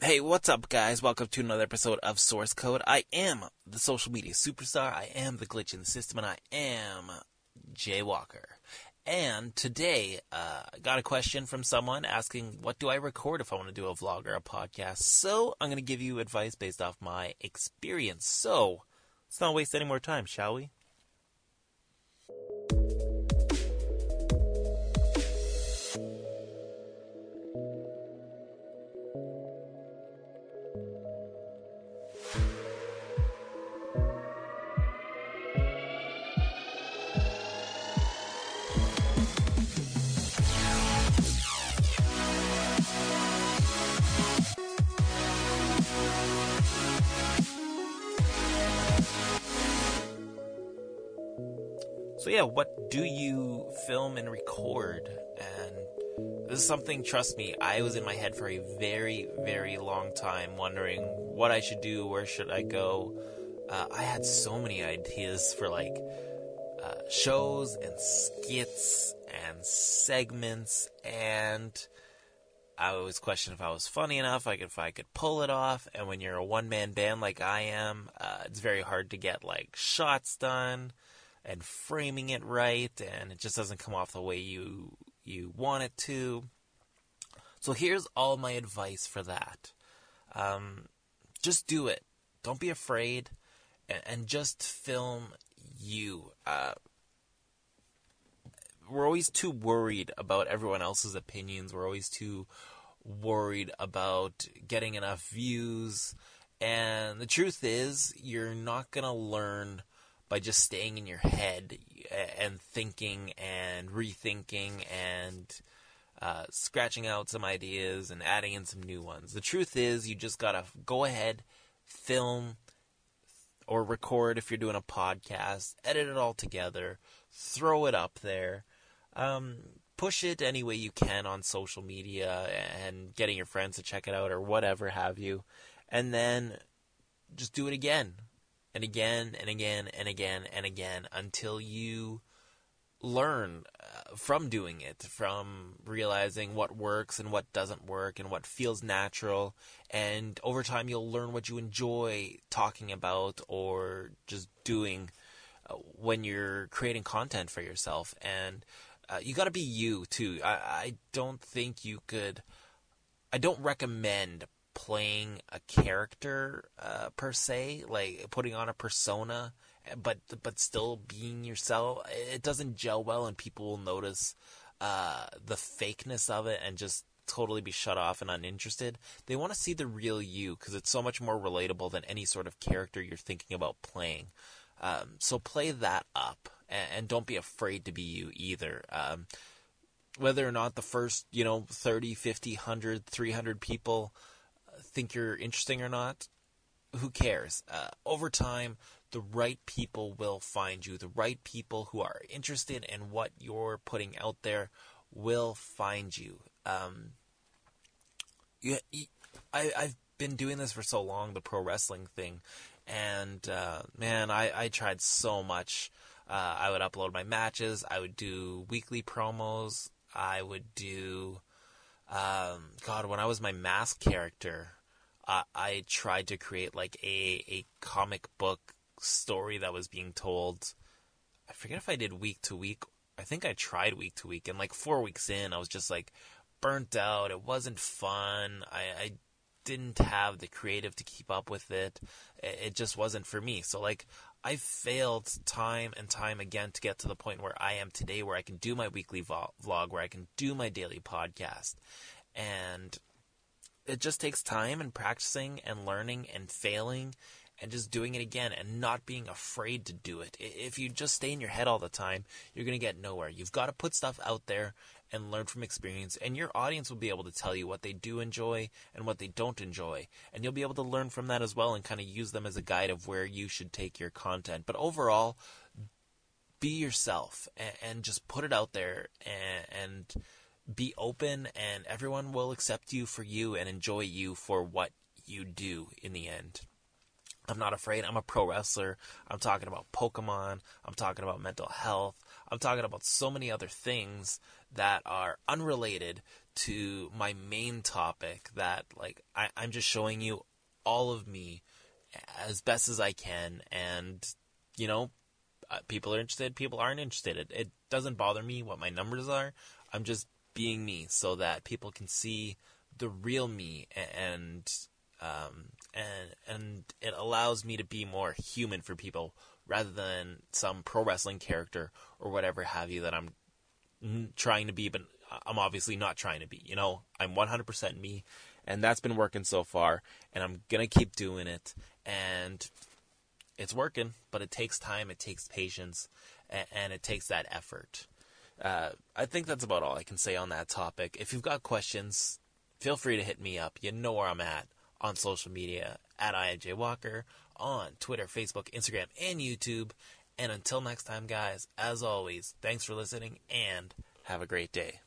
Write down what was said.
Hey, what's up, guys? Welcome to another episode of Source Code. I am the social media superstar. I am the glitch in the system, and I am Jay Walker. And today, uh, I got a question from someone asking, what do I record if I want to do a vlog or a podcast? So, I'm going to give you advice based off my experience. So, let's not waste any more time, shall we? So yeah, what do you film and record? And this is something, trust me, I was in my head for a very, very long time wondering what I should do, where should I go. Uh, I had so many ideas for like uh, shows and skits and segments, and I always questioned if I was funny enough, like if I could pull it off. And when you're a one man band like I am, uh, it's very hard to get like shots done and framing it right, and it just doesn't come off the way you you want it to. So here's all my advice for that. Um, just do it. Don't be afraid, and, and just film you. Uh, we're always too worried about everyone else's opinions. We're always too worried about getting enough views. And the truth is, you're not going to learn by just staying in your head and thinking and rethinking and uh, scratching out some ideas and adding in some new ones. The truth is, you just gotta go ahead, film or record if you're doing a podcast, edit it all together, throw it up there, um, push it any way you can on social media and getting your friends to check it out or whatever have you, and then just do it again and again and again and again and again until you learn uh, from doing it, from realizing what works and what doesn't work and what feels natural. And over time, you'll learn what you enjoy talking about or just doing uh, when you're creating content for yourself. And uh, you got to be you too. I, I don't think you could. I don't recommend playing a character uh, per se, like putting on a persona, but but still being yourself. It doesn't gel well, and people will notice uh, the fakeness of it and just totally be shut off and uninterested. They want to see the real you because it's so much more relatable than any sort of character you're thinking about playing. Um, so play that up and, and, don't be afraid to be you either. Um, whether or not the first, you know, 30, 50, 100, 300 people think you're interesting or not, who cares? Uh, over time, the right people will find you. The right people who are interested in what you're putting out there will find you. Um, you, I, I've been doing this for so long, the pro wrestling thing, and uh, man, I, I tried so much. Uh, I would upload my matches. I would do weekly promos. I would do, um, God, when I was my mask character, uh, I tried to create like a a comic book story that was being told. I forget if I did week to week. I think I tried week to week, and like four weeks in, I was just like burnt out. It wasn't fun. I, I didn't have the creative to keep up with it. It just wasn't for me. So like I failed time and time again to get to the point where I am today, where I can do my weekly vlog, where I can do my daily podcast, and it just takes time and practicing and learning and failing and just doing it again and not being afraid to do it. If you just stay in your head all the time, you're going to get nowhere. You've got to put stuff out there and learn from experience, and your audience will be able to tell you what they do enjoy and what they don't enjoy. And you'll be able to learn from that as well and kind of use them as a guide of where you should take your content. But overall, be yourself and, and just put it out there and, and be open and everyone will accept you for you and enjoy you for what you do in the end. I'm not afraid. I'm a pro wrestler. I'm talking about Pokemon. I'm talking about mental health. I'm talking about so many other things that are unrelated to my main topic that like I, I'm just showing you all of me as best as I can, and you know, uh, people are interested, people aren't interested. It, it doesn't bother me what my numbers are. I'm just being me so that people can see the real me and um, and and it allows me to be more human for people rather than some pro wrestling character or whatever have you that I'm trying to be, but I'm obviously not trying to be. You know, I'm 100% me, and that's been working so far, and I'm gonna keep doing it, and it's working, but it takes time, it takes patience, and, and it takes that effort. Uh, I think that's about all I can say on that topic. If you've got questions, feel free to hit me up. You know where I'm at on social media at IJ Walker on Twitter, Facebook, Instagram, and YouTube. And until next time, guys, as always, thanks for listening and have a great day.